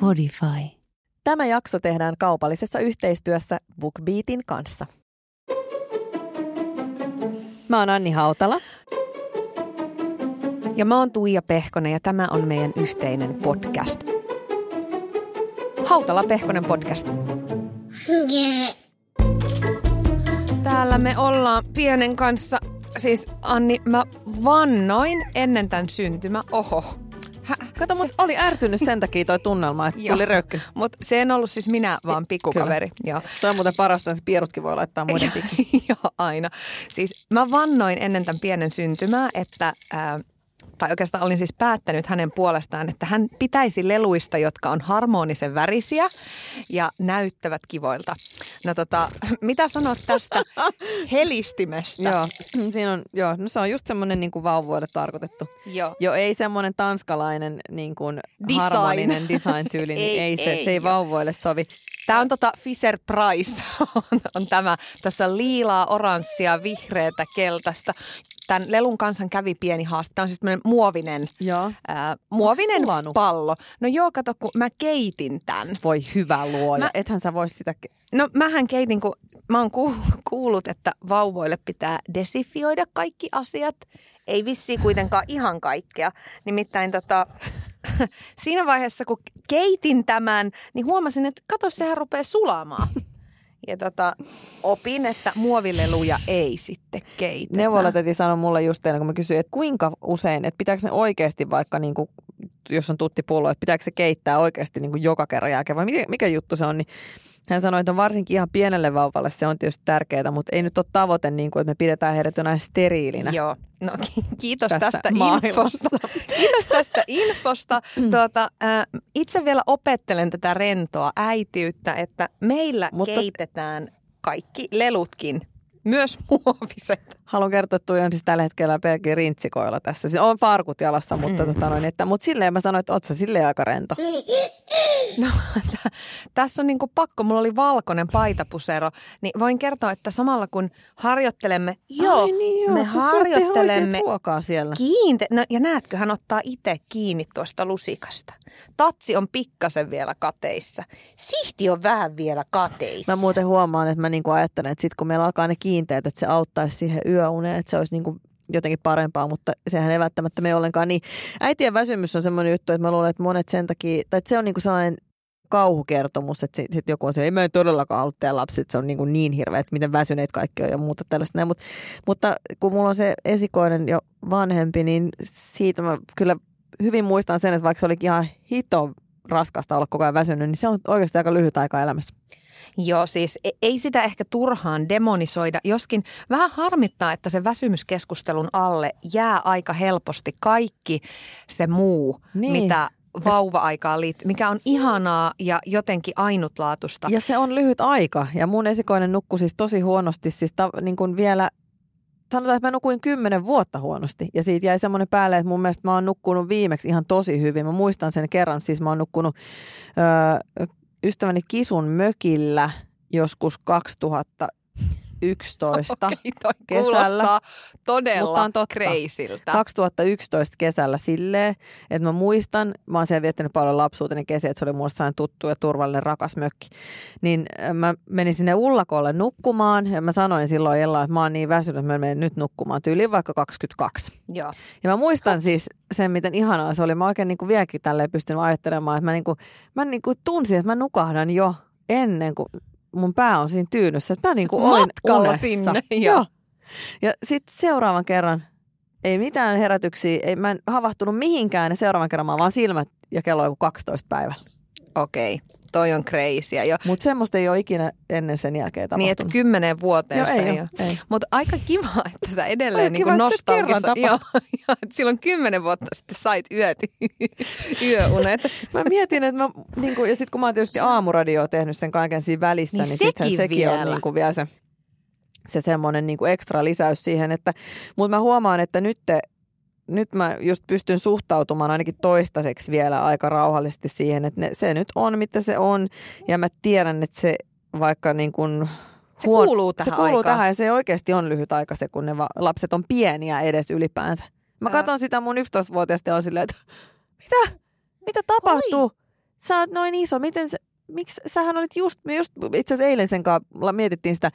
Podify. Tämä jakso tehdään kaupallisessa yhteistyössä BookBeatin kanssa. Mä oon Anni Hautala. Ja mä oon Tuija Pehkonen ja tämä on meidän yhteinen podcast. Hautala Pehkonen podcast. Täällä me ollaan pienen kanssa. Siis Anni, mä vannoin ennen tämän syntymä. Oho. Kato, mut oli ärtynyt sen takia toi tunnelma, että tuli röykky. Mutta se en ollut siis minä, vaan pikkukaveri. Joo. Toi on muuten parasta, että pierutkin voi laittaa muiden Joo, aina. Siis mä vannoin ennen tämän pienen syntymää, että äh, tai oikeastaan olin siis päättänyt hänen puolestaan, että hän pitäisi leluista, jotka on harmonisen värisiä ja näyttävät kivoilta. No tota, mitä sanot tästä helistimestä? Joo, siinä on, joo, no se on just semmoinen niin kuin vauvoille tarkoitettu. Joo. Jo ei semmoinen tanskalainen niin kuin design. harmoninen design-tyyli, niin ei, ei, se, ei, se ei vauvoille sovi. Tämä on tota Fisher Price, on, on tämä. Tässä on liilaa, oranssia, vihreätä, keltaista tämän lelun kanssa kävi pieni haaste. Tämä on siis muovinen, Joo. ää, muovinen pallo. No joo, kato, kun mä keitin tämän. Voi hyvä luoja, mä, ethän sä vois sitä... No mähän keitin, kun mä oon kuullut, että vauvoille pitää desifioida kaikki asiat. Ei vissi kuitenkaan ihan kaikkea. Nimittäin tota, siinä vaiheessa, kun keitin tämän, niin huomasin, että kato, sehän rupeaa sulamaan. Ja tota, opin, että muovileluja ei sitten keitetä. Neuvolatäti sanoi mulle just teille, kun mä kysyin, että kuinka usein, että pitääkö se oikeasti vaikka niin kuin, jos on tuttipullo, että pitääkö se keittää oikeasti niin kuin joka kerran jälkeen vai mikä, mikä juttu se on, niin hän sanoi, että varsinkin ihan pienelle vauvalle se on tietysti tärkeää, mutta ei nyt ole tavoite, niin kuin, että me pidetään heidät jonain steriilinä. Joo, no kiitos tästä infosta. Kiitos tästä infosta. Tuota, äh, itse vielä opettelen tätä rentoa äitiyttä, että meillä mutta keitetään kaikki lelutkin myös muoviset. Haluan kertoa, että on siis tällä hetkellä pelkkiä rintsikoilla tässä. Siis on farkut jalassa, mutta, mm. tota noin, että, mutta silleen mä sanoin, että oot sä silleen aika rento. No, t- tässä on niinku pakko. Mulla oli valkoinen paitapusero, niin voin kertoa, että samalla kun harjoittelemme, joo, Ai niin joo, me harjoittelemme ruokaa siellä. Kiinte- no, ja näetkö, hän ottaa itse kiinni tuosta lusikasta. Tatsi on pikkasen vielä kateissa. Sihti on vähän vielä kateissa. Mä muuten huomaan, että mä niinku ajattelen, että sit kun meillä alkaa ne kiinteet, että se auttaisi siihen yöuneen, että se olisi niinku jotenkin parempaa, mutta sehän ei välttämättä me ollenkaan niin. Äitien väsymys on semmoinen juttu, että mä luulen, että monet sen takia, tai että se on niinku sellainen kauhukertomus, että sitten sit joku on se, ei mä en todellakaan halua tehdä se on niin, kuin niin hirveä, että miten väsyneet kaikki on ja muuta tällaista. Näin. Mut, mutta kun mulla on se esikoinen jo vanhempi, niin siitä mä kyllä hyvin muistan sen, että vaikka se olikin ihan hito raskasta olla koko ajan väsynyt, niin se on oikeasti aika lyhyt aika elämässä. Joo, siis e- ei sitä ehkä turhaan demonisoida, joskin vähän harmittaa, että se väsymyskeskustelun alle jää aika helposti kaikki se muu, niin. mitä vauva-aikaan liittyy, mikä on ihanaa ja jotenkin ainutlaatusta. Ja se on lyhyt aika ja mun esikoinen nukkui siis tosi huonosti, siis ta, niin kuin vielä sanotaan, että mä nukuin kymmenen vuotta huonosti. Ja siitä jäi semmoinen päälle, että mun mielestä mä oon nukkunut viimeksi ihan tosi hyvin. Mä muistan sen kerran, siis mä oon nukkunut öö, ystäväni Kisun mökillä joskus 2000 2011 okay, kesällä. todella mutta on totta, kreisiltä. 2011 kesällä silleen, että mä muistan, mä oon siellä viettänyt paljon lapsuuteni kesiä, että se oli mulle sain tuttu ja turvallinen rakas mökki. Niin mä menin sinne Ullakolle nukkumaan ja mä sanoin silloin Ella, että mä oon niin väsynyt, että mä menen nyt nukkumaan tyyliin vaikka 22. Joo. Ja mä muistan siis sen, miten ihanaa se oli. Mä oikein niin kuin vieläkin tälleen pystyn ajattelemaan, että mä, niin kuin, mä niin kuin tunsin, että mä nukahdan jo ennen kuin mun pää on siinä tyynyssä, että mä niin kuin olen unessa. sinne. Joo. Ja sitten seuraavan kerran, ei mitään herätyksiä, ei, mä en havahtunut mihinkään ja seuraavan kerran mä vaan silmät ja kello on joku 12 päivällä. Okei. Okay toi on crazy. Mutta semmoista ei ole ikinä ennen sen jälkeen tapahtunut. Niin, että kymmenen vuoteen Joo, ei, ei, ei. Mutta aika kiva, että sä edelleen niin nostalgissa. Joo, jo, silloin kymmenen vuotta sitten sait yöt, yöunet. mä mietin, että mä, niin kuin, ja sitten kun mä oon tietysti aamuradioa tehnyt sen kaiken siinä välissä, niin, niin sittenhän sekin vielä. on niin kuin vielä se se semmoinen niin ekstra lisäys siihen, että, mutta mä huomaan, että nyt te, nyt mä just pystyn suhtautumaan ainakin toistaiseksi vielä aika rauhallisesti siihen, että ne, se nyt on, mitä se on. Ja mä tiedän, että se vaikka niin kuin Se huon... kuuluu tähän Se kuuluu aikaan. tähän ja se oikeasti on lyhyt aika se, kun ne va- lapset on pieniä edes ylipäänsä. Mä Ää. katson sitä mun 11-vuotiaasta ja on silleen, että mitä? Mitä tapahtuu? Sä oot noin iso. Miten se, miksi sähän olit just, me just itse asiassa eilen sen kanssa mietittiin sitä,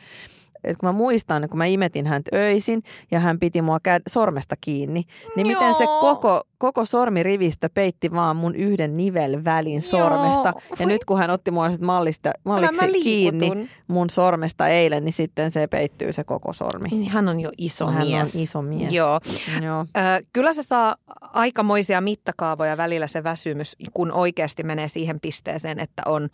että kun mä muistan, kun mä imetin häntä öisin ja hän piti mua kä- sormesta kiinni, niin miten se Joo. koko, koko sormirivistö peitti vaan mun yhden nivelvälin sormesta. Ja Voi. nyt kun hän otti mua sit mallista, malliksi mä kiinni mun sormesta eilen, niin sitten se peittyy se koko sormi. Niin Hän on jo iso hän mies. on iso mies. Joo. Joo. Ö, kyllä se saa aikamoisia mittakaavoja välillä se väsymys, kun oikeasti menee siihen pisteeseen, että on,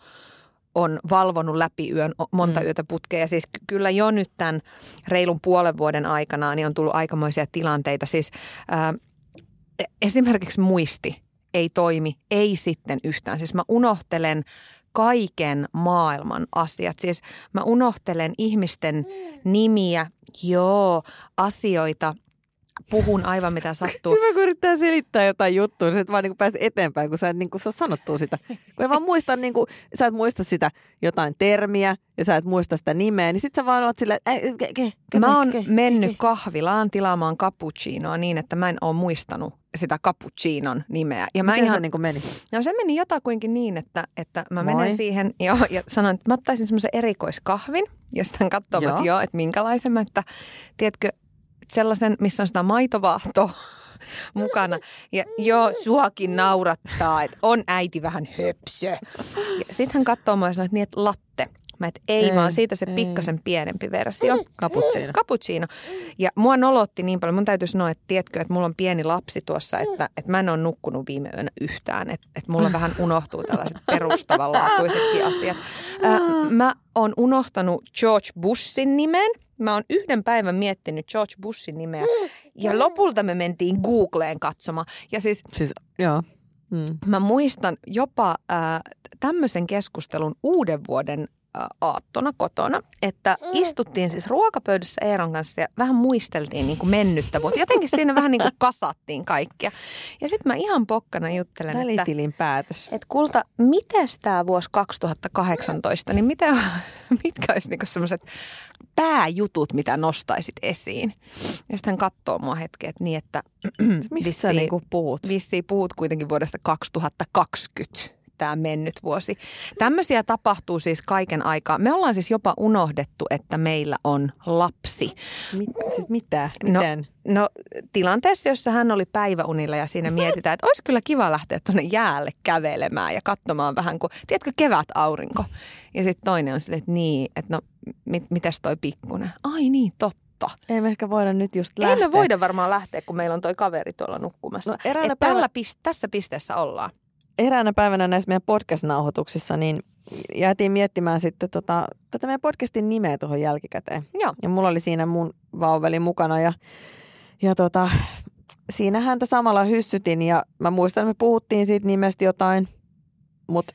on valvonut läpi yön monta Mm. yötä putkea. Ja siis ky- kyllä jo nyt tämän reilun puolen vuoden aikana niin on tullut aikamoisia tilanteita. Siis ö, e- esimerkiksi muisti ei toimi, ei sitten yhtään. Siis mä unohtelen kaiken maailman asiat. Siis mä unohtelen ihmisten nimiä, joo, asioita, puhun aivan mitä sattuu. Hyvä, kun yrittää selittää jotain juttua, sä et vaan niin pääse eteenpäin, kun sä et niin kuin, saa sanottua sitä. Kun ei vaan muista, niin kuin, sä et muista sitä jotain termiä ja sä et muista sitä nimeä, niin sit sä vaan oot silleen, että ke, ke, ke, Mä oon ke, mennyt kahvilaan tilaamaan cappuccinoa niin, että mä en ole muistanut sitä cappuccinon nimeä. Ja mä Miten ihan, se niin kuin meni? no se meni jotakuinkin niin, että, että mä Moi. menen siihen joo, ja sanon, että mä ottaisin semmoisen erikoiskahvin. Ja sitten katsoo, Joo. että joo, että minkälaisen. Mä, että tiedätkö, sellaisen, missä on sitä maitovaahtoa mukana. Ja joo, suakin naurattaa, että on äiti vähän höpsö. Sitten hän katsoo mua ja sanoo, että niin, että latte. Mä et ei, Ei, vaan siitä se ei. pikkasen pienempi versio. Cappuccino. Cappuccino. Ja mua nolotti niin paljon. Mun täytyy sanoa, että tiedätkö, että mulla on pieni lapsi tuossa, että, että mä en ole nukkunut viime yönä yhtään. Että, että mulla vähän unohtuu tällaiset perustavanlaatuisetkin asiat. Ää, mä oon unohtanut George Bushin nimen. Mä oon yhden päivän miettinyt George Bushin nimeä. Ja lopulta me mentiin Googleen katsomaan. Ja siis Siis, joo. Mm. mä muistan jopa äh, tämmöisen keskustelun uuden vuoden aattona kotona, että istuttiin siis ruokapöydässä Eeron kanssa ja vähän muisteltiin niin kuin mennyttä vuotta. Jotenkin siinä vähän niin kuin kasattiin kaikkia. Ja sitten mä ihan pokkana juttelen, että, Välitilin päätös. että kulta, mites tämä vuosi 2018, niin mitä, mitkä olisi niinku semmoiset pääjutut, mitä nostaisit esiin? Ja sitten hän katsoo mua hetken, että niin, että Missä sä vissiin- niin puhut? vissiin puhut kuitenkin vuodesta 2020 tämä mennyt vuosi. Tämmöisiä tapahtuu siis kaiken aikaa. Me ollaan siis jopa unohdettu, että meillä on lapsi. Mit, siis mitä? No, Miten? No tilanteessa, jossa hän oli päiväunilla ja siinä mietitään, että olisi kyllä kiva lähteä tuonne jäälle kävelemään ja katsomaan vähän, kun, tiedätkö, kevät aurinko. Ja sitten toinen on silleen, että niin, että no mit, mitäs toi pikkunen? Ai niin, totta. Ei me ehkä voida nyt just Ei lähteä. me voida varmaan lähteä, kun meillä on toi kaveri tuolla nukkumassa. No, eräänä Et tällä tässä pisteessä ollaan. Eräänä päivänä näissä meidän podcast-nauhoituksissa, niin jäätiin miettimään sitten tota, tätä meidän podcastin nimeä tuohon jälkikäteen. Joo. Ja mulla oli siinä mun vauveli mukana ja, ja tota, siinä häntä samalla hyssytin ja mä muistan, että me puhuttiin siitä nimestä jotain, mutta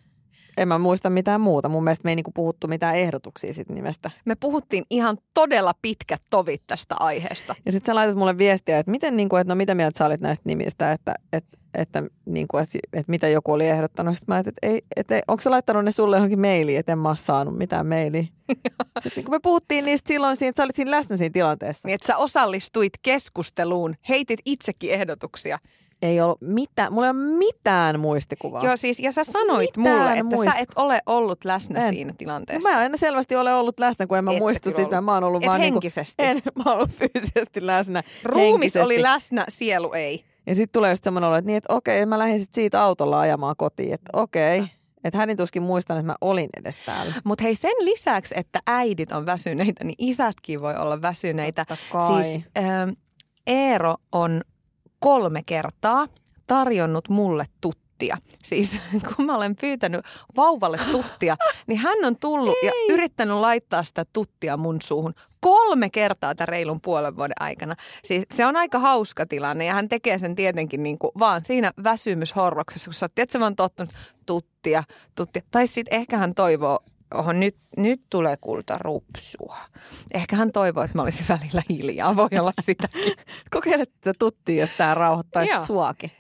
en mä muista mitään muuta. Mun mielestä me ei niinku puhuttu mitään ehdotuksia siitä nimestä. Me puhuttiin ihan todella pitkät tovit tästä aiheesta. Ja sitten sä laitat mulle viestiä, että miten, niinku, että no mitä mieltä sä olit näistä nimistä, että, että, että, niinku, että, että mitä joku oli ehdottanut. Sitten mä ajattelin, että, ei, että onko sä laittanut ne sulle johonkin mailiin, että en mä saanut mitään mailia. Sitten kun me puhuttiin niistä silloin, siinä, sä olit siinä läsnä siinä tilanteessa. Niin, että sä osallistuit keskusteluun, heitit itsekin ehdotuksia. Ei ollut mitään, mulla ei ole mitään muistikuvaa. Joo siis, ja sä sanoit Mitään mulle, että muista- sä et ole ollut läsnä En. siinä No tilanteessa. mä en selvästi ole ollut läsnä, kun en mä Et muista sitä. ollut. Mä oon ollut Et vaan henkisesti. Niinku, en, mä oon ollut fyysisesti läsnä. Ruumis henkisesti. oli läsnä, sielu ei. Ja sitten tulee just semmoinen olo, että, niin, että okei, mä lähdin sit siitä autolla ajamaan kotiin. Että okei, että hänen tuskin muistan, että mä olin edes täällä. Mutta hei sen lisäksi, että äidit on väsyneitä, niin isätkin voi olla väsyneitä. Siis ähm, Eero on kolme kertaa tarjonnut mulle tuttia. Siis kun mä olen pyytänyt vauvalle tuttia, niin hän on tullut ja yrittänyt laittaa sitä tuttia mun suuhun kolme kertaa tämän reilun puolen vuoden aikana. Siis se on aika hauska tilanne ja hän tekee sen tietenkin niin kuin vaan siinä väsymyshorroksessa, kun sä oot tietysti vaan tottunut tuttia, tuttia. Tai sitten ehkä hän toivoo, oho nyt, nyt tulee kulta rupsua. Ehkä hän toivoo, että mä olisin välillä hiljaa, voi olla sitäkin. Kokeile tätä tuttia, jos tää rauhoittaisi Joo. suakin.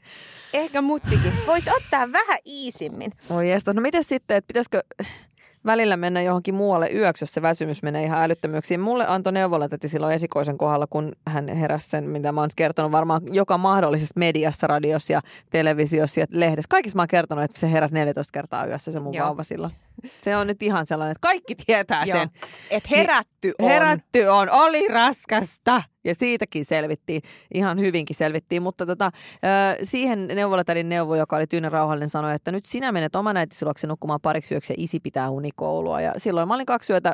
Ehkä mutsikin. Voisi ottaa vähän iisimmin. Oi jestas. No miten sitten, että pitäisikö, välillä mennä johonkin muualle yöksi, jos se väsymys menee ihan älyttömyyksi. Mulle antoi neuvolatäti silloin esikoisen kohdalla, kun hän heräsi sen, mitä mä oon kertonut varmaan joka mahdollisessa mediassa, radiossa ja televisiossa ja lehdessä. Kaikissa mä oon kertonut, että se heräsi 14 kertaa yössä se mun Joo. vauva silloin. Se on nyt ihan sellainen, että kaikki tietää Joo. sen. Et herätty niin, on. Herätty on, oli raskasta. Ja siitäkin selvittiin, ihan hyvinkin selvittiin, mutta tota, siihen neuvolatädin neuvo, joka oli Tyynen rauhallinen, sanoi, että nyt sinä menet oman äitisi nukkumaan pariksi yöksi ja isi pitää unikoulua. Ja silloin mä olin kaksi yötä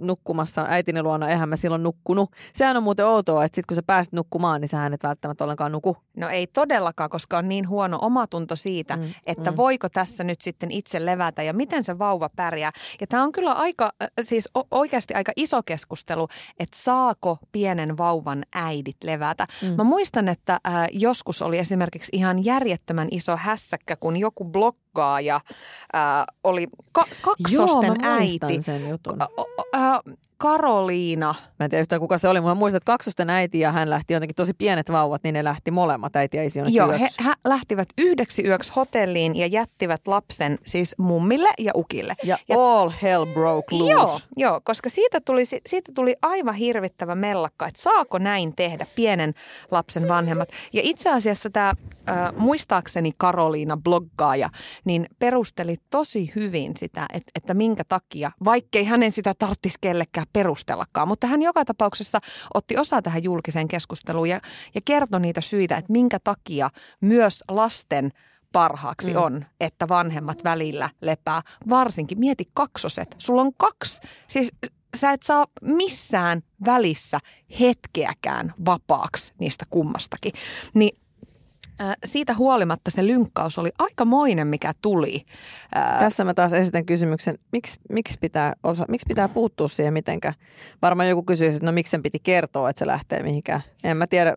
nukkumassa äitini luona, eihän mä silloin nukkunut. Sehän on muuten outoa, että sit kun sä pääset nukkumaan, niin sä et välttämättä ollenkaan nuku. No ei todellakaan, koska on niin huono omatunto siitä, mm, että mm. voiko tässä nyt sitten itse levätä ja miten se vauva pärjää. Ja tämä on kyllä aika, siis oikeasti aika iso keskustelu, että saako pienen vauvan äidit levätä. Mm. Mä muistan, että äh, joskus oli esimerkiksi ihan järjettömän iso hässäkkä, kun joku blokkaaja äh, oli ka- kaksosten Joo, mä äiti. sen jutun. Äh, Karoliina. Mä en tiedä yhtään kuka se oli, mutta mä muistan, että kaksosten äiti ja hän lähti jotenkin tosi pienet vauvat, niin ne lähti molemmat äiti ja isi Joo, he, he, lähtivät yhdeksi yöksi hotelliin ja jättivät lapsen siis mummille ja ukille. Ja, ja all hell broke loose. Joo, joo koska siitä tuli, siitä tuli aivan hirvittävä mellakka, että saako näin tehdä pienen lapsen vanhemmat. Ja itse asiassa tämä äh, muistaakseni Karoliina bloggaaja, niin perusteli tosi hyvin sitä, että, että minkä takia, vaikkei hänen sitä tarttisi kellekään perustellakaan, mutta hän joka tapauksessa otti osaa tähän julkiseen keskusteluun ja, ja kertoi niitä syitä, että minkä takia myös lasten parhaaksi mm. on, että vanhemmat välillä lepää. Varsinkin, mieti kaksoset. Sulla on kaksi, siis sä et saa missään välissä hetkeäkään vapaaksi niistä kummastakin. Niin siitä huolimatta se lynkkaus oli aikamoinen, mikä tuli. Tässä mä taas esitän kysymyksen, miksi, miksi, pitää, osa, miksi pitää puuttua siihen mitenkä? Varmaan joku kysyisi, että no miksi sen piti kertoa, että se lähtee mihinkään. En mä tiedä,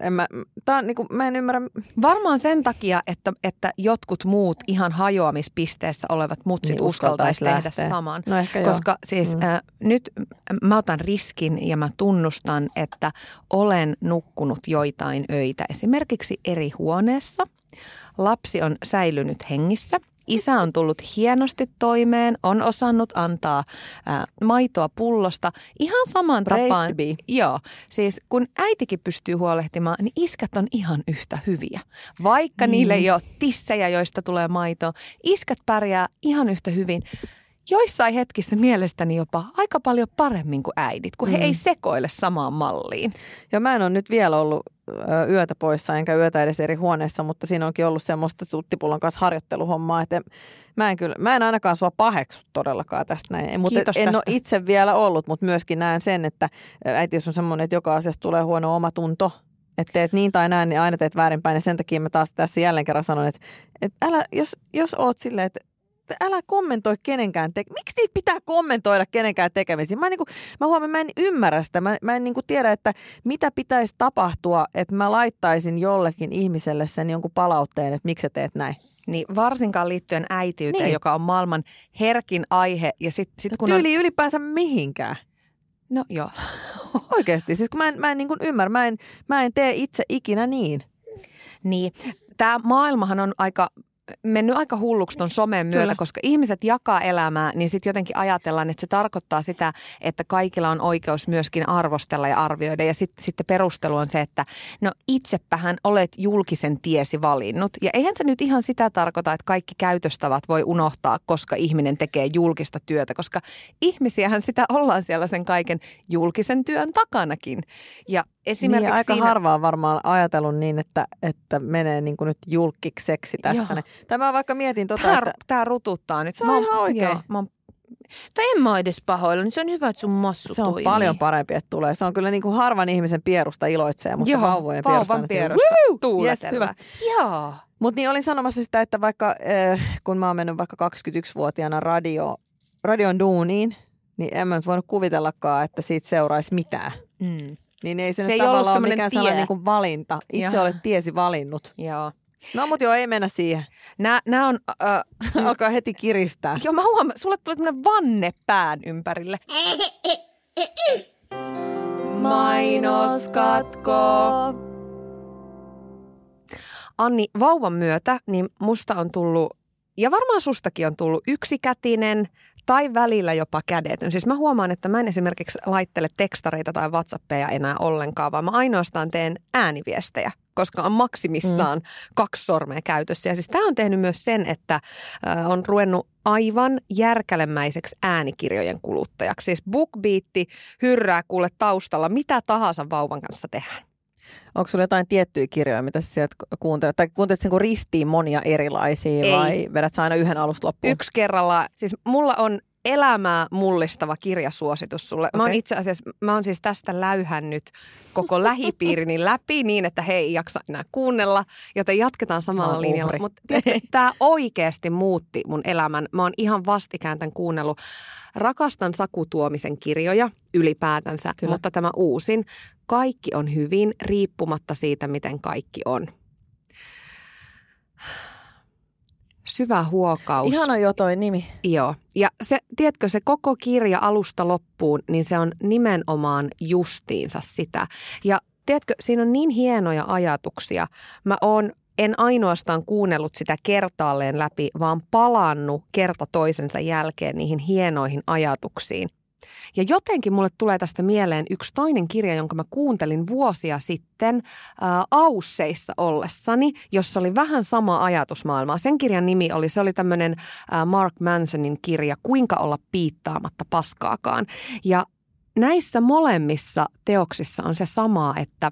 en mä, tää on, niin kuin, mä en ymmärrä. Varmaan sen takia, että, että jotkut muut ihan hajoamispisteessä olevat mutsit niin uskaltaisi tehdä lähteä. saman. No ehkä Koska joo. siis mm. äh, nyt mä otan riskin ja mä tunnustan, että olen nukkunut joitain öitä esimerkiksi eri huoneessa. Lapsi on säilynyt hengissä – Isä on tullut hienosti toimeen, on osannut antaa ää, maitoa pullosta ihan saman tapaan. Joo, siis kun äitikin pystyy huolehtimaan, niin iskät on ihan yhtä hyviä. Vaikka mm. niille ei ole tissejä, joista tulee maito, iskät pärjää ihan yhtä hyvin joissain hetkissä mielestäni jopa aika paljon paremmin kuin äidit, kun he mm. ei sekoile samaan malliin. Joo, mä en ole nyt vielä ollut yötä poissa, enkä yötä edes eri huoneessa, mutta siinä onkin ollut semmoista suttipullon kanssa harjoitteluhommaa, että mä en, kyllä, mä en ainakaan sua paheksu todellakaan tästä näin. Mutta en tästä. ole itse vielä ollut, mutta myöskin näen sen, että äiti jos on semmoinen, että joka asiasta tulee huono omatunto, että teet niin tai näin, niin aina teet väärinpäin. Ja sen takia mä taas tässä jälleen kerran sanon, että, että älä, jos, jos oot silleen, että että älä kommentoi kenenkään te- Miksi niitä pitää kommentoida kenenkään tekemisiä? Mä, niinku, mä huomaan, mä en ymmärrä sitä. Mä, mä en niinku tiedä, että mitä pitäisi tapahtua, että mä laittaisin jollekin ihmiselle sen jonkun palautteen, että miksi sä teet näin. Niin varsinkaan liittyen äitiyteen, niin. joka on maailman herkin aihe. Ja sit, sit no, kun tyyli on... ylipäänsä mihinkään. No joo. Oikeasti. Siis kun mä en, mä en niin ymmärrä, mä en, mä en tee itse ikinä niin. Niin. Tämä maailmahan on aika mennyt aika hulluksi ton somen myötä, Kyllä. koska ihmiset jakaa elämää, niin sitten jotenkin ajatellaan, että se tarkoittaa sitä, että kaikilla on oikeus myöskin arvostella ja arvioida. Ja sitten sit perustelu on se, että no itsepähän olet julkisen tiesi valinnut. Ja eihän se nyt ihan sitä tarkoita, että kaikki käytöstavat voi unohtaa, koska ihminen tekee julkista työtä, koska ihmisiähän sitä ollaan siellä sen kaiken julkisen työn takanakin. Ja Esimerkiksi niin, aika siinä... harvaa varmaan ajatellut niin, että, että menee niin kuin nyt julkikseksi tässä. Joo. Tämä vaikka mietin tota, tämä, että... Tämä rututtaa nyt. Se on ihan oikein. Joo, mä oon tai en mä edes pahoilla, niin se on hyvä, että sun massu Se on toimii. paljon parempi, että tulee. Se on kyllä niin kuin harvan ihmisen pierusta iloitsee, mutta Joo, vauvojen pierusta, pierusta yes, hyvä. Joo. Mutta niin olin sanomassa sitä, että vaikka äh, kun mä oon mennyt vaikka 21-vuotiaana radio, radion duuniin, niin en mä nyt voinut kuvitellakaan, että siitä seuraisi mitään. Mm. Niin ei se, se ei tavallaan ole mikään tie. sellainen niin valinta. Itse Joo. olet tiesi valinnut. Joo. No mutta joo, ei mennä siihen. Nää, nää on... Äh, Alkaa heti kiristää. Joo, mä huomaan, sulle tulee tämmönen vanne pään ympärille. Mainoskatko. Anni, vauvan myötä, niin musta on tullut, ja varmaan sustakin on tullut yksikätinen tai välillä jopa kädetön. Siis mä huomaan, että mä en esimerkiksi laittele tekstareita tai WhatsAppeja enää ollenkaan, vaan mä ainoastaan teen ääniviestejä koska on maksimissaan mm. kaksi sormea käytössä. Ja siis tämä on tehnyt myös sen, että äh, on ruvennut aivan järkälemäiseksi äänikirjojen kuluttajaksi. Siis BookBeat hyrrää kuule taustalla mitä tahansa vauvan kanssa tehdään. Onko sinulla jotain tiettyjä kirjoja, mitä sieltä kuuntelet? Tai kuuntelet sen ristiin monia erilaisia Ei. vai vedät aina yhden alusta loppuun? Yksi kerralla. Siis mulla on elämää mullistava kirjasuositus sulle. Okay. Mä oon itse asiassa, mä oon siis tästä läyhännyt koko lähipiirini läpi niin, että he ei jaksa enää kuunnella, joten jatketaan samalla linjalla. Mutta tämä oikeasti muutti mun elämän. Mä oon ihan vastikään tämän kuunnellut. Rakastan Saku Tuomisen kirjoja ylipäätänsä, Kyllä. mutta tämä uusin. Kaikki on hyvin riippumatta siitä, miten kaikki on syvä huokaus. Ihana jo toi nimi. Joo. Ja se, tiedätkö, se koko kirja alusta loppuun, niin se on nimenomaan justiinsa sitä. Ja tiedätkö, siinä on niin hienoja ajatuksia. Mä oon en ainoastaan kuunnellut sitä kertaalleen läpi, vaan palannut kerta toisensa jälkeen niihin hienoihin ajatuksiin – ja jotenkin mulle tulee tästä mieleen yksi toinen kirja, jonka mä kuuntelin vuosia sitten ää, Ausseissa ollessani, jossa oli vähän sama ajatusmaailma. Sen kirjan nimi oli, se oli tämmöinen Mark Mansonin kirja, Kuinka olla piittaamatta paskaakaan. Ja näissä molemmissa teoksissa on se sama, että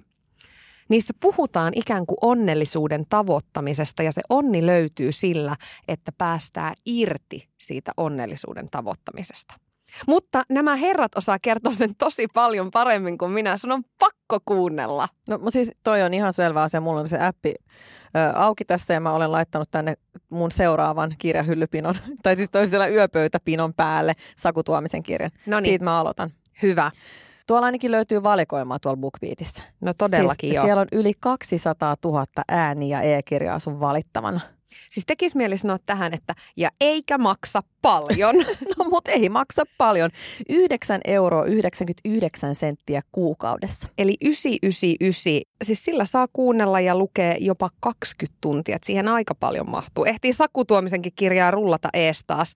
Niissä puhutaan ikään kuin onnellisuuden tavoittamisesta ja se onni löytyy sillä, että päästää irti siitä onnellisuuden tavoittamisesta. Mutta nämä herrat osaa kertoa sen tosi paljon paremmin kuin minä. Sun on pakko kuunnella. No siis toi on ihan selvä asia. Mulla on se appi ö, auki tässä ja mä olen laittanut tänne mun seuraavan kirjahyllypinon, tai siis toisella yöpöytäpinon päälle Saku Tuomisen kirjan. Noniin. Siitä mä aloitan. Hyvä. Tuolla ainakin löytyy valikoimaa tuolla BookBeatissa. No todellakin siis joo. Siellä on yli 200 000 ääniä ja e-kirjaa sun valittavana. Siis tekisi mieli sanoa tähän, että ja eikä maksa paljon. no mutta ei maksa paljon. 9 euroa 99 senttiä kuukaudessa. Eli 999. Siis sillä saa kuunnella ja lukea jopa 20 tuntia. Et siihen aika paljon mahtuu. Ehtii Saku Tuomisenkin kirjaa rullata ees taas.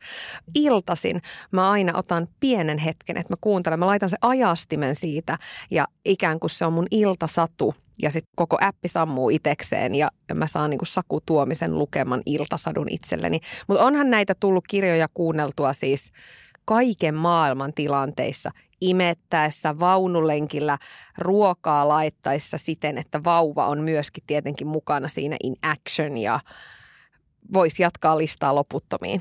Iltasin mä aina otan pienen hetken, että mä kuuntelen. Mä laitan se ajastimen siitä ja ikään kuin se on mun iltasatu ja sitten koko appi sammuu itekseen ja mä saan niin Saku Tuomisen lukeman iltasadun itselleni. Mutta onhan näitä tullut kirjoja kuunneltua siis kaiken maailman tilanteissa, imettäessä, vaunulenkillä, ruokaa laittaessa siten, että vauva on myöskin tietenkin mukana siinä in action ja voisi jatkaa listaa loputtomiin.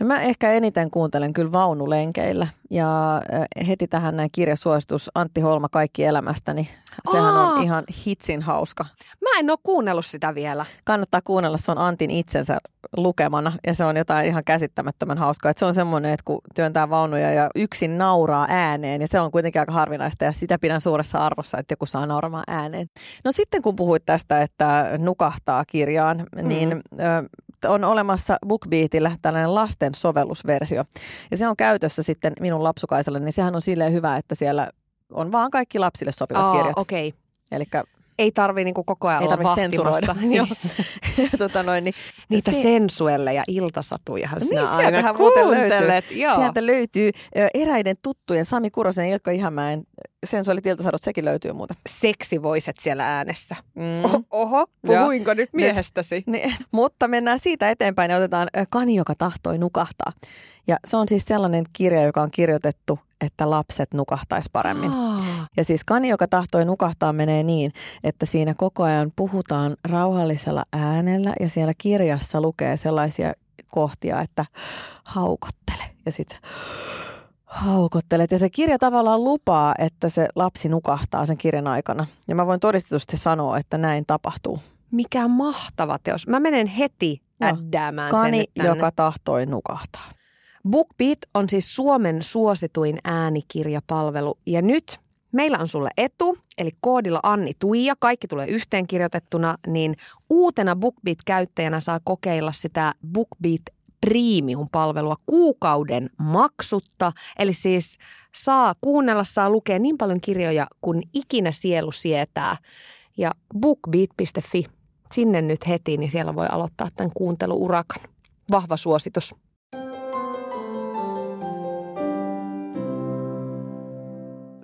No mä ehkä eniten kuuntelen kyllä vaunulenkeillä ja heti tähän näin kirjasuositus Antti Holma Kaikki elämästäni. Sehän Aa. on ihan hitsin hauska. Mä en ole kuunnellut sitä vielä. Kannattaa kuunnella, se on Antin itsensä lukemana ja se on jotain ihan käsittämättömän hauskaa. Että se on semmoinen, että kun työntää vaunuja ja yksin nauraa ääneen ja se on kuitenkin aika harvinaista ja sitä pidän suuressa arvossa, että joku saa nauramaan ääneen. No sitten kun puhuit tästä, että nukahtaa kirjaan, niin mm. On olemassa BookBeatillä tällainen lasten sovellusversio ja se on käytössä sitten minun lapsukaiselle, niin sehän on silleen hyvä, että siellä on vaan kaikki lapsille sopivat Aa, kirjat. okei. Okay. Elikkä ei tarvi niinku koko ajan ei olla sensuroida. niin. tota noin, niin Niitä si- sensuelleja iltasatujahan sinä niin, aina kuuntelet. Joo. Sieltä löytyy eräiden tuttujen Sami Kurosen ja Ilkka Ihamäen sensuaalit iltasadot, sekin löytyy muuta. Seksivoiset siellä äänessä. Mm. Oho, puhuinko nyt miehestäsi? Niin, mutta mennään siitä eteenpäin ja otetaan Kani, joka tahtoi nukahtaa. Ja se on siis sellainen kirja, joka on kirjoitettu, että lapset nukahtaisi paremmin. Oh. Ja siis Kani, joka tahtoi nukahtaa, menee niin, että siinä koko ajan puhutaan rauhallisella äänellä ja siellä kirjassa lukee sellaisia kohtia, että haukottele. Ja sitten haukottelet. Ja se kirja tavallaan lupaa, että se lapsi nukahtaa sen kirjan aikana. Ja mä voin todistetusti sanoa, että näin tapahtuu. Mikä mahtava teos. Mä menen heti äddäämään Kani, sen joka tahtoi nukahtaa. BookBeat on siis Suomen suosituin äänikirjapalvelu ja nyt meillä on sulle etu, eli koodilla Anni Tuija, kaikki tulee yhteen kirjoitettuna, niin uutena BookBeat-käyttäjänä saa kokeilla sitä BookBeat Premium-palvelua kuukauden maksutta. Eli siis saa kuunnella, saa lukea niin paljon kirjoja kuin ikinä sielu sietää. Ja bookbeat.fi, sinne nyt heti, niin siellä voi aloittaa tämän kuunteluurakan. Vahva suositus.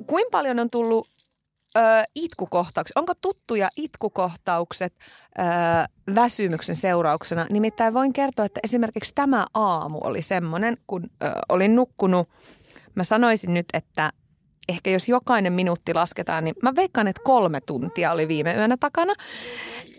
Kuinka paljon on tullut ö, itkukohtauksia? Onko tuttuja itkukohtaukset ö, väsymyksen seurauksena? Nimittäin voin kertoa, että esimerkiksi tämä aamu oli semmoinen, kun ö, olin nukkunut. Mä sanoisin nyt, että ehkä jos jokainen minuutti lasketaan, niin mä veikkaan, että kolme tuntia oli viime yönä takana.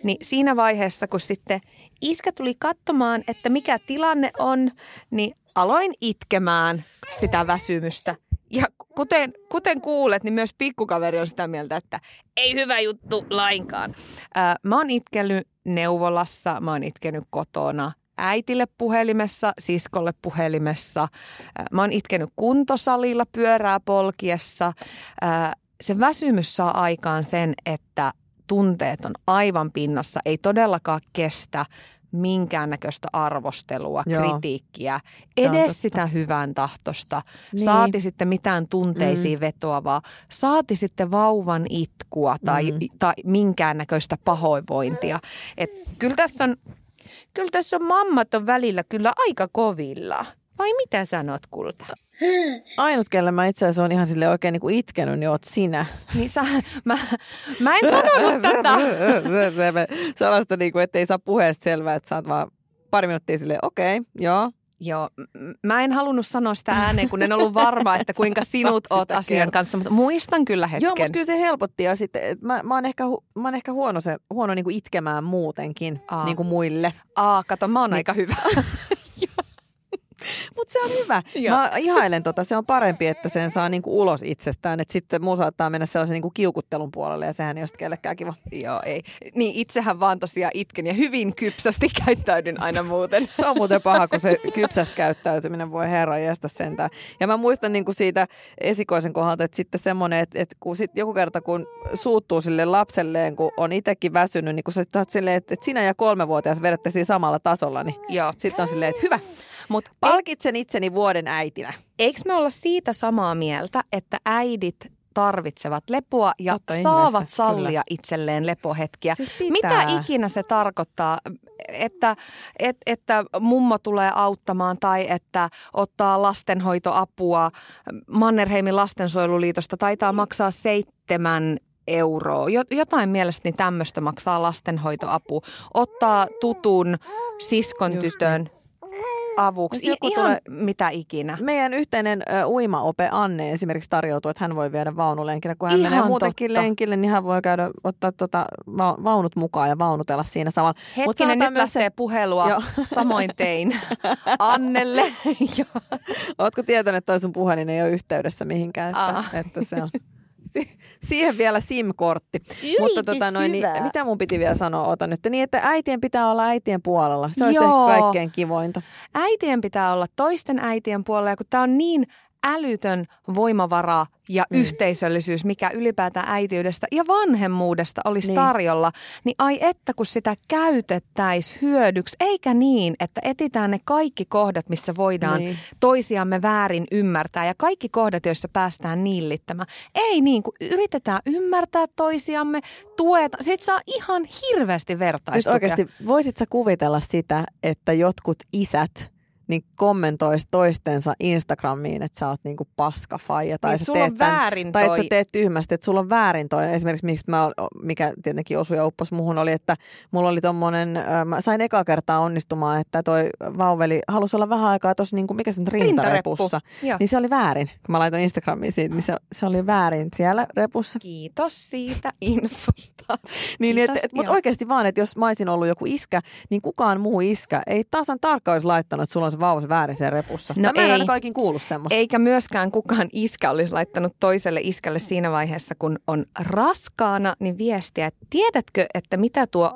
Niin siinä vaiheessa, kun sitten iskä tuli katsomaan, että mikä tilanne on, niin aloin itkemään sitä väsymystä. Ja kuten, kuten kuulet, niin myös pikkukaveri on sitä mieltä, että ei hyvä juttu lainkaan. Ää, mä oon itkellyt neuvolassa, mä oon itkenyt kotona, äitille puhelimessa, siskolle puhelimessa. Mä oon itkenyt kuntosalilla pyörää polkiessa. Se väsymys saa aikaan sen, että tunteet on aivan pinnassa, ei todellakaan kestä minkäännäköistä arvostelua, Joo. kritiikkiä, edes sitä hyvän tahtosta, niin. saati sitten mitään tunteisiin mm. vetoavaa, saati sitten vauvan itkua tai, mm. tai minkäännäköistä pahoinvointia. Et kyllä tässä on Kyllä tässä on mammat on välillä kyllä aika kovilla. Vai mitä sanot, Kulta? Ainut, kelle mä itse asiassa on ihan sille oikein niin kuin itkenyt, niin oot sinä. Niin sä, mä, mä en sanonut tätä. se, se, se, sellaista, niin kuin, että ei saa puheesta selvää, että sä oot vaan pari minuuttia silleen, okei, okay, joo, Joo, mä en halunnut sanoa sitä ääneen, kun en ollut varma, että kuinka sinut oot asian kanssa, mutta muistan kyllä hetken. Joo, mutta kyllä se helpotti ja sitten mä, mä oon ehkä, mä oon ehkä huono, se, huono niin kuin itkemään muutenkin Aa. niin kuin muille. Aa, kato, mä oon niin. aika hyvä. Mutta se on hyvä. Mä ihailen tota, se on parempi, että sen saa niinku ulos itsestään. Että sitten muu saattaa mennä sellaisen niinku kiukuttelun puolelle ja sehän ei ole kellekään kiva. Joo, ei. Niin itsehän vaan tosiaan itken ja hyvin kypsästi käyttäydyn aina muuten. se on muuten paha, kun se kypsästi käyttäytyminen voi herra jästä sentään. Ja mä muistan niinku siitä esikoisen kohdalta, että sitten semmoinen, että, että kun sit joku kerta kun suuttuu sille lapselleen, kun on itsekin väsynyt, niin kun sä silleen, että, että sinä ja kolmevuotias vedätte siinä samalla tasolla, niin sitten on silleen, että hyvä. Mut Palkitsen itseni vuoden äitinä. Eikö me olla siitä samaa mieltä, että äidit tarvitsevat lepoa ja Totta saavat ihmeessä, sallia kyllä. itselleen lepohetkiä. Siis Mitä ikinä se tarkoittaa, että, et, että mummo tulee auttamaan tai että ottaa lastenhoitoapua Mannerheimin lastensuojeluliitosta taitaa maksaa seitsemän euroa. Jotain mielestäni tämmöistä maksaa lastenhoitoapu. Ottaa tutun siskon Just tytön niin avuksi. Joku Ihan tulee, mitä ikinä. Meidän yhteinen ö, uimaope Anne esimerkiksi tarjoutuu, että hän voi viedä vaunulenkille. Kun hän Ihan menee muutenkin totta. lenkille, niin hän voi käydä ottaa tota, va- vaunut mukaan ja vaunutella siinä samalla. Hetkinen, nyt lähtee se... puhelua. Jo. Samoin tein Annelle. Oletko tietänyt, että toi sun puhelin ei ole yhteydessä mihinkään? Että, että se on siihen vielä SIM-kortti. Yritys Mutta tota, noin, niin, mitä mun piti vielä sanoa? Ota nyt. Niin, että äitien pitää olla äitien puolella. Se Joo. ehkä kaikkein kivointa. Äitien pitää olla toisten äitien puolella, ja kun tämä on niin älytön voimavara ja mm. yhteisöllisyys, mikä ylipäätään äitiydestä ja vanhemmuudesta olisi niin. tarjolla, niin ai että kun sitä käytettäisiin hyödyksi, eikä niin, että etitään ne kaikki kohdat, missä voidaan niin. toisiamme väärin ymmärtää ja kaikki kohdat, joissa päästään niillittämään. Ei niin, kun yritetään ymmärtää toisiamme, tueta, sit saa ihan hirveästi vertaistukea. Nyt oikeasti, voisit sä kuvitella sitä, että jotkut isät – niin kommentoisi toistensa Instagramiin, että sä oot niinku paskafaija. Tai, niin, sulla teet tämän, tai että sä teet tyhmästi, että sulla on väärin toi. Esimerkiksi miksi mä, mikä tietenkin osui ja uppos muuhun oli, että mulla oli tommonen, mä sain eka kertaa onnistumaan, että toi vauveli halusi olla vähän aikaa tuossa, niinku, mikä se on, rintarepussa. Rintareppu. Niin se oli väärin, kun mä laitoin Instagramiin siitä, niin se, se oli väärin siellä repussa. Kiitos siitä infosta. niin, niin et, mutta oikeasti vaan, että jos mä olisin ollut joku iskä, niin kukaan muu iskä ei tasan tarkkaan olisi laittanut, että sulla on se vauva väärin siellä repussa. No Mä ei, en kaikin kuulu semmoista. Eikä myöskään kukaan iskä olisi laittanut toiselle iskälle siinä vaiheessa, kun on raskaana, niin viestiä, että tiedätkö, että mitä tuo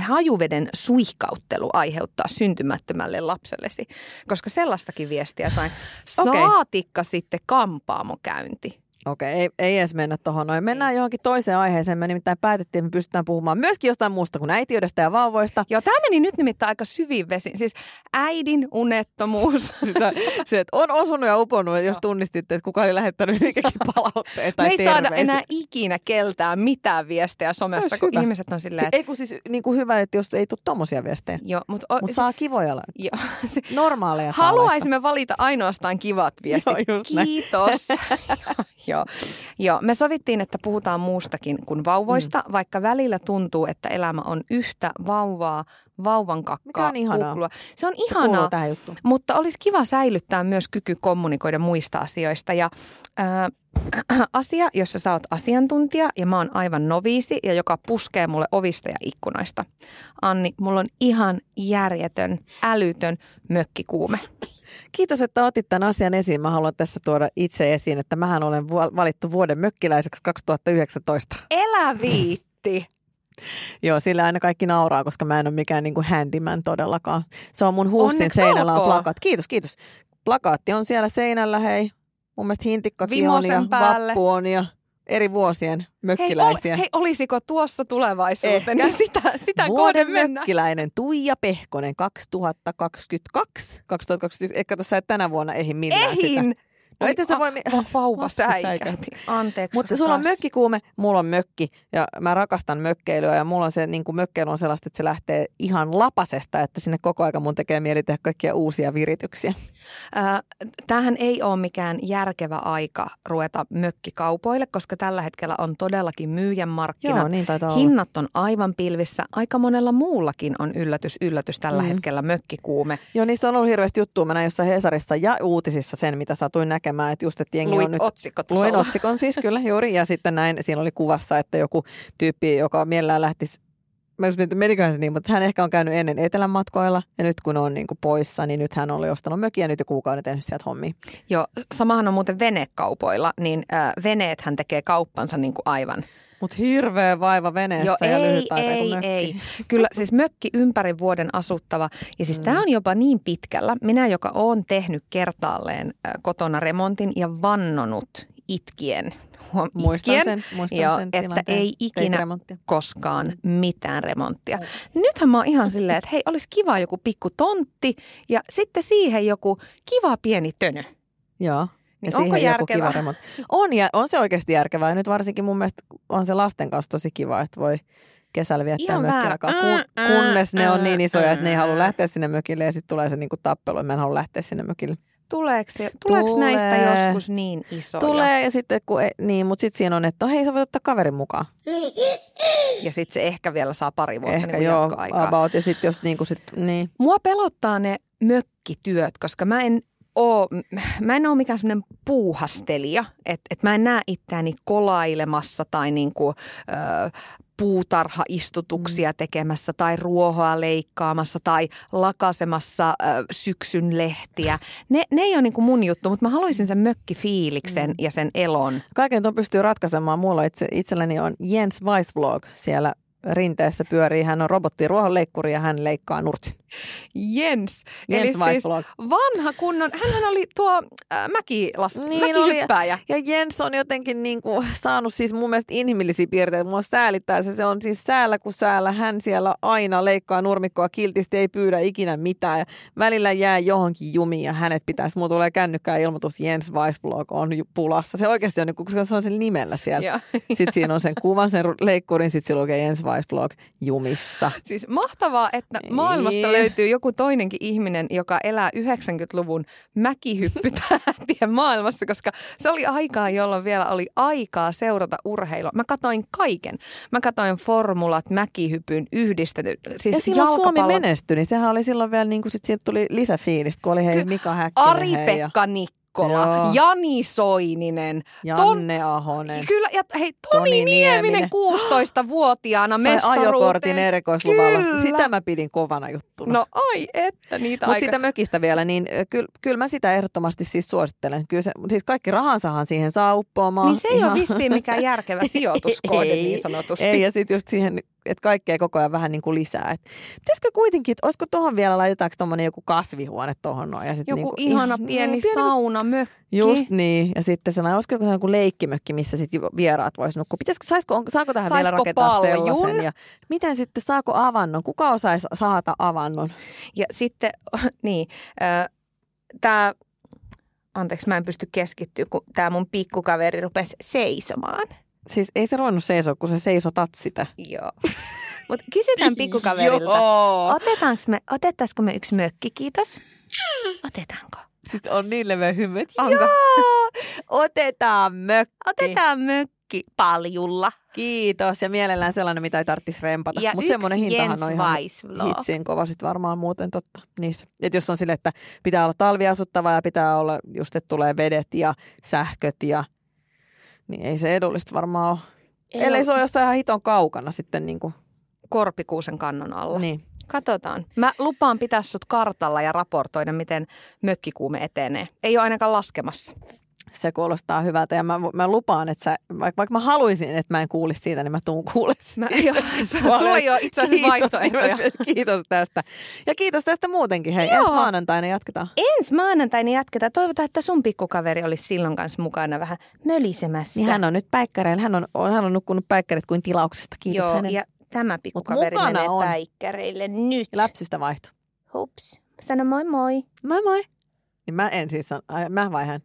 hajuveden suihkauttelu aiheuttaa syntymättömälle lapsellesi? Koska sellaistakin viestiä sain. Saatikka okay. sitten kampaamokäynti. Okei, ei, ei edes mennä tuohon noin. Mennään johonkin toiseen aiheeseen. Me nimittäin päätettiin, että me pystytään puhumaan myöskin jostain muusta kuin äitiydestä ja vauvoista. Joo, tämä meni nyt nimittäin aika syviin vesiin. Siis äidin unettomuus. Sitä, se, että on osunut ja uponnut, jos tunnistitte, että kuka oli lähettänyt mikäkin palautteita Me ei terveisiä. saada enää ikinä keltään mitään viestejä somessa, kun hyvä. ihmiset on silleen. Että... Ei kun siis niin kuin hyvä, että jos ei tule tommosia viestejä. Joo, mutta o... Mut saa kivoja Joo. Normaaleja Haluaisimme valita ainoastaan kivat viestit. Joo, Kiitos. Joo. Joo, me sovittiin, että puhutaan muustakin kuin vauvoista, mm. vaikka välillä tuntuu, että elämä on yhtä vauvaa, vauvan kakkaa, Mikä on ihanaa. kuklua. Se on Se ihanaa, tähän juttuun. mutta olisi kiva säilyttää myös kyky kommunikoida muista asioista. Ja ää, asia, jossa sä oot asiantuntija ja mä oon aivan noviisi ja joka puskee mulle ovista ja ikkunoista. Anni, mulla on ihan järjetön, älytön mökkikuume. Kiitos, että otit tämän asian esiin. Mä haluan tässä tuoda itse esiin, että mähän olen valittu vuoden mökkiläiseksi 2019. Elä viitti! Joo, sillä aina kaikki nauraa, koska mä en ole mikään niin kuin handyman todellakaan. Se on mun huussin Onneksi seinällä on plakaat. Kiitos, kiitos. Plakaatti on siellä seinällä, hei. Mun mielestä hintikkakin on Vimosen ja päälle. vappu on ja eri vuosien Hei, mökkiläisiä. ol, hei, olisiko tuossa tulevaisuuteen? Ehkä. Niin sitä, sitä Vuoden kohden mennään. mökkiläinen Tuija Pehkonen 2022. 2021. Ehkä et tänä vuonna ehi millään sitä. No ethän sä voi... Va- vauva Lapsi säikähti. Anteeksi. Mutta sulla on mökkikuume, mulla on mökki ja mä rakastan mökkeilyä ja mulla on se niin kuin mökkeily on sellaista, että se lähtee ihan lapasesta, että sinne koko aika mun tekee mieli tehdä kaikkia uusia virityksiä. Äh, Tämähän ei ole mikään järkevä aika ruveta mökkikaupoille, koska tällä hetkellä on todellakin myyjän markkinat. Joo, niin. Hinnat on aivan pilvissä. Aika monella muullakin on yllätys, yllätys tällä Mm. mm. hetkellä mökkikuume. Joo, niistä on ollut hirveästi juttua. Mä näin jossain Hesarissa ja uutisissa sen, mitä satuin näkemään, että just, että jengi Luit on nyt... otsikkotasolla. Luin otsikon siis kyllä juuri ja sitten näin, siinä oli kuvassa, että joku tyyppi, joka mielellään lähtisi Mä just mietin, meniköhän se niin, mutta hän ehkä on käynyt ennen etelän matkoilla ja nyt kun on niin kuin poissa, niin nyt hän oli ostanut mökiä ja nyt jo kuukauden tehnyt sieltä hommia. Joo, samahan on muuten venekaupoilla, niin äh, veneethän tekee kauppansa niin kuin aivan. Mutta hirveä vaiva veneessä Joo, ja ei, lyhyt aika ei, mökki. ei. Kyllä siis mökki ympäri vuoden asuttava. Ja siis mm. tämä on jopa niin pitkällä. Minä, joka olen tehnyt kertaalleen kotona remontin ja vannonut itkien, huom, Muistan itkien sen, muistan joo, sen että tilanteen. ei ikinä koskaan mitään remonttia. Nythän mä oon ihan silleen, että hei, olisi kiva joku pikku tontti ja sitten siihen joku kiva pieni tönö. Joo. Niin ja onko järkevää? On, ja on se oikeasti järkevää. Ja nyt varsinkin mun mielestä on se lasten kanssa tosi kiva, että voi kesällä viettää Ihan väärä. kun, kunnes ne on niin isoja, että ne ei halua lähteä sinne mökille ja sitten tulee se niinku tappelu, että mä en halua lähteä sinne mökille. Tuleeko, se- tuleeko Tulee. näistä joskus niin isoja? Tulee ja sitten kun, ei, niin, mutta sitten siinä on, että no hei sä voit ottaa kaverin mukaan. Ja sitten se ehkä vielä saa pari vuotta Ehkä niin kuin joo, about. Ja sitten jos niinku sit, niin. Mua pelottaa ne mökkityöt, koska mä en oo, mä en oo mikään semmoinen puuhastelija, että et mä en näe itseäni kolailemassa tai niinku, ö, puutarhaistutuksia tekemässä tai ruohoa leikkaamassa tai lakasemassa ö, syksyn lehtiä. Ne, ne ei ole niinku mun juttu, mutta mä haluaisin sen mökkifiiliksen ja sen elon. Kaiken tuon pystyy ratkaisemaan. Mulla itse, itselläni on Jens Weissvlog siellä rinteessä pyörii. Hän on robotti ruohonleikkuri ja hän leikkaa nurtsin. Jens, Jens eli siis vanha kunnon, hänhän oli tuo äh, mäkilas, Niin oli. mäkihyppääjä. Ja Jens on jotenkin niin kuin saanut siis mun mielestä inhimillisiä piirteitä. Mua säälittää se. Se on siis säällä kuin säällä. Hän siellä aina leikkaa nurmikkoa kiltisti, ei pyydä ikinä mitään. Ja välillä jää johonkin jumiin ja hänet pitäisi. Mulla tulee kännykkään ilmoitus Jens Weissblog on pulassa. Se oikeasti on, niin kuin, koska se on sen nimellä siellä. Ja, Sitten siinä on sen kuvan, sen leikkurin, sitten se lukee Jens Weissblog jumissa. siis mahtavaa, että Niin. maailmasta löytyy joku toinenkin ihminen, joka elää 90-luvun mäkihyppytähtien maailmassa, koska se oli aikaa, jolloin vielä oli aikaa seurata urheilua. Mä katoin kaiken. Mä katoin formulat, mäkihypyn, yhdistetyt, siis ja silloin Suomi jalkapallon- menestyi, niin sehän oli silloin vielä, niin kuin sit siitä tuli lisäfiilistä, kun oli hei Mika Häkkinen hei, ja Ari-Pekka Nikkola, Joo. Jani Soininen, Janne Ahonen. Kyllä, ja hei, Toni, Toni Nieminen, Nieminen. 16-vuotiaana Sai mestaruuteen. ajokortin erikoisluvalla. Kyllä. Sitä mä pidin kovana juttuna. No ai että niitä Mutta aika... sitä mökistä vielä, niin kyllä, kyllä mä sitä ehdottomasti siis suosittelen. Kyllä se, siis kaikki rahansahan siihen saa uppoamaan. Niin se ei Ihan- ole vissiin mikään järkevä sijoituskohde niin sanotusti. Ei, ja sitten just siihen, että kaikkea koko ajan vähän niin kuin lisää. Et pitäisikö kuitenkin, että olisiko tuohon vielä, laitetaanko tuommoinen joku kasvihuone tuohon noin. Ja sit Joku niinku, ihana ihan- pieni, niin, sauna, mökki. Just niin. Ja sitten sellainen, olisiko joku sellainen kuin leikkimökki, missä sitten vieraat voisi nukkua. Pitäisikö, saisiko, on, saako tähän vielä Saisiko rakentaa paljun? sellaisen? Ja miten sitten, saako avannon? Kuka osaisi saada avannon? Ja sitten, niin, tämä, anteeksi mä en pysty keskittyä, kun tämä mun pikkukaveri rupesi seisomaan. Siis ei se ruvennut seisoa, kun se seisotat sitä. Joo. Mutta kysytään pikkukaverilta. Otetaanko me, otettaisiko me yksi mökki, kiitos? Otetaanko? Siis on niin leveä hymy, että Onko? joo, otetaan mökki. Otetaan mökki paljulla. Kiitos. Ja mielellään sellainen, mitä ei tarvitsisi rempata. Mutta semmoinen hintahan Jens on ihan hitsien kova sit varmaan muuten totta niissä. Et jos on sille, että pitää olla talviasuttava ja pitää olla just, että tulee vedet ja sähköt ja niin ei se edullista varmaan ole. Ei Ellei oo. se ole jossain ihan hiton kaukana sitten niin kuin, Korpikuusen kannon alla. niin. Katsotaan. Mä lupaan pitää sut kartalla ja raportoida, miten mökkikuume etenee. Ei ole ainakaan laskemassa. Se kuulostaa hyvältä ja mä, mä lupaan, että sä, vaikka, vaikka mä haluaisin, että mä en kuulisi siitä, niin mä tuun kuulisi. Mä, joo, sulla ei ole itse asiassa vaihtoehtoja. Kiitos tästä. Ja kiitos tästä muutenkin. Hei, Joo. ensi maanantaina jatketaan. Ensi maanantaina jatketaan. Toivotaan, että sun pikkukaveri olisi silloin kanssa mukana vähän mölisemässä. Niin hän on nyt päikkäreillä. Hän on, hän on nukkunut päikkärit kuin tilauksesta. Kiitos Joo, hänelle. ja tämä pikkukaveri menee on. päikkäreille nyt. Läpsystä vaihto. Hups. Sano moi moi. Moi moi. Niin mä en siis sano, ai, mä vai hän.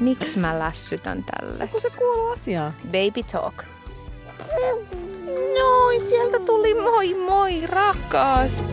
Miksi mä lässytän tälle? Kun se kuuluu asiaan. Baby talk. Noin, sieltä tuli moi moi rakas.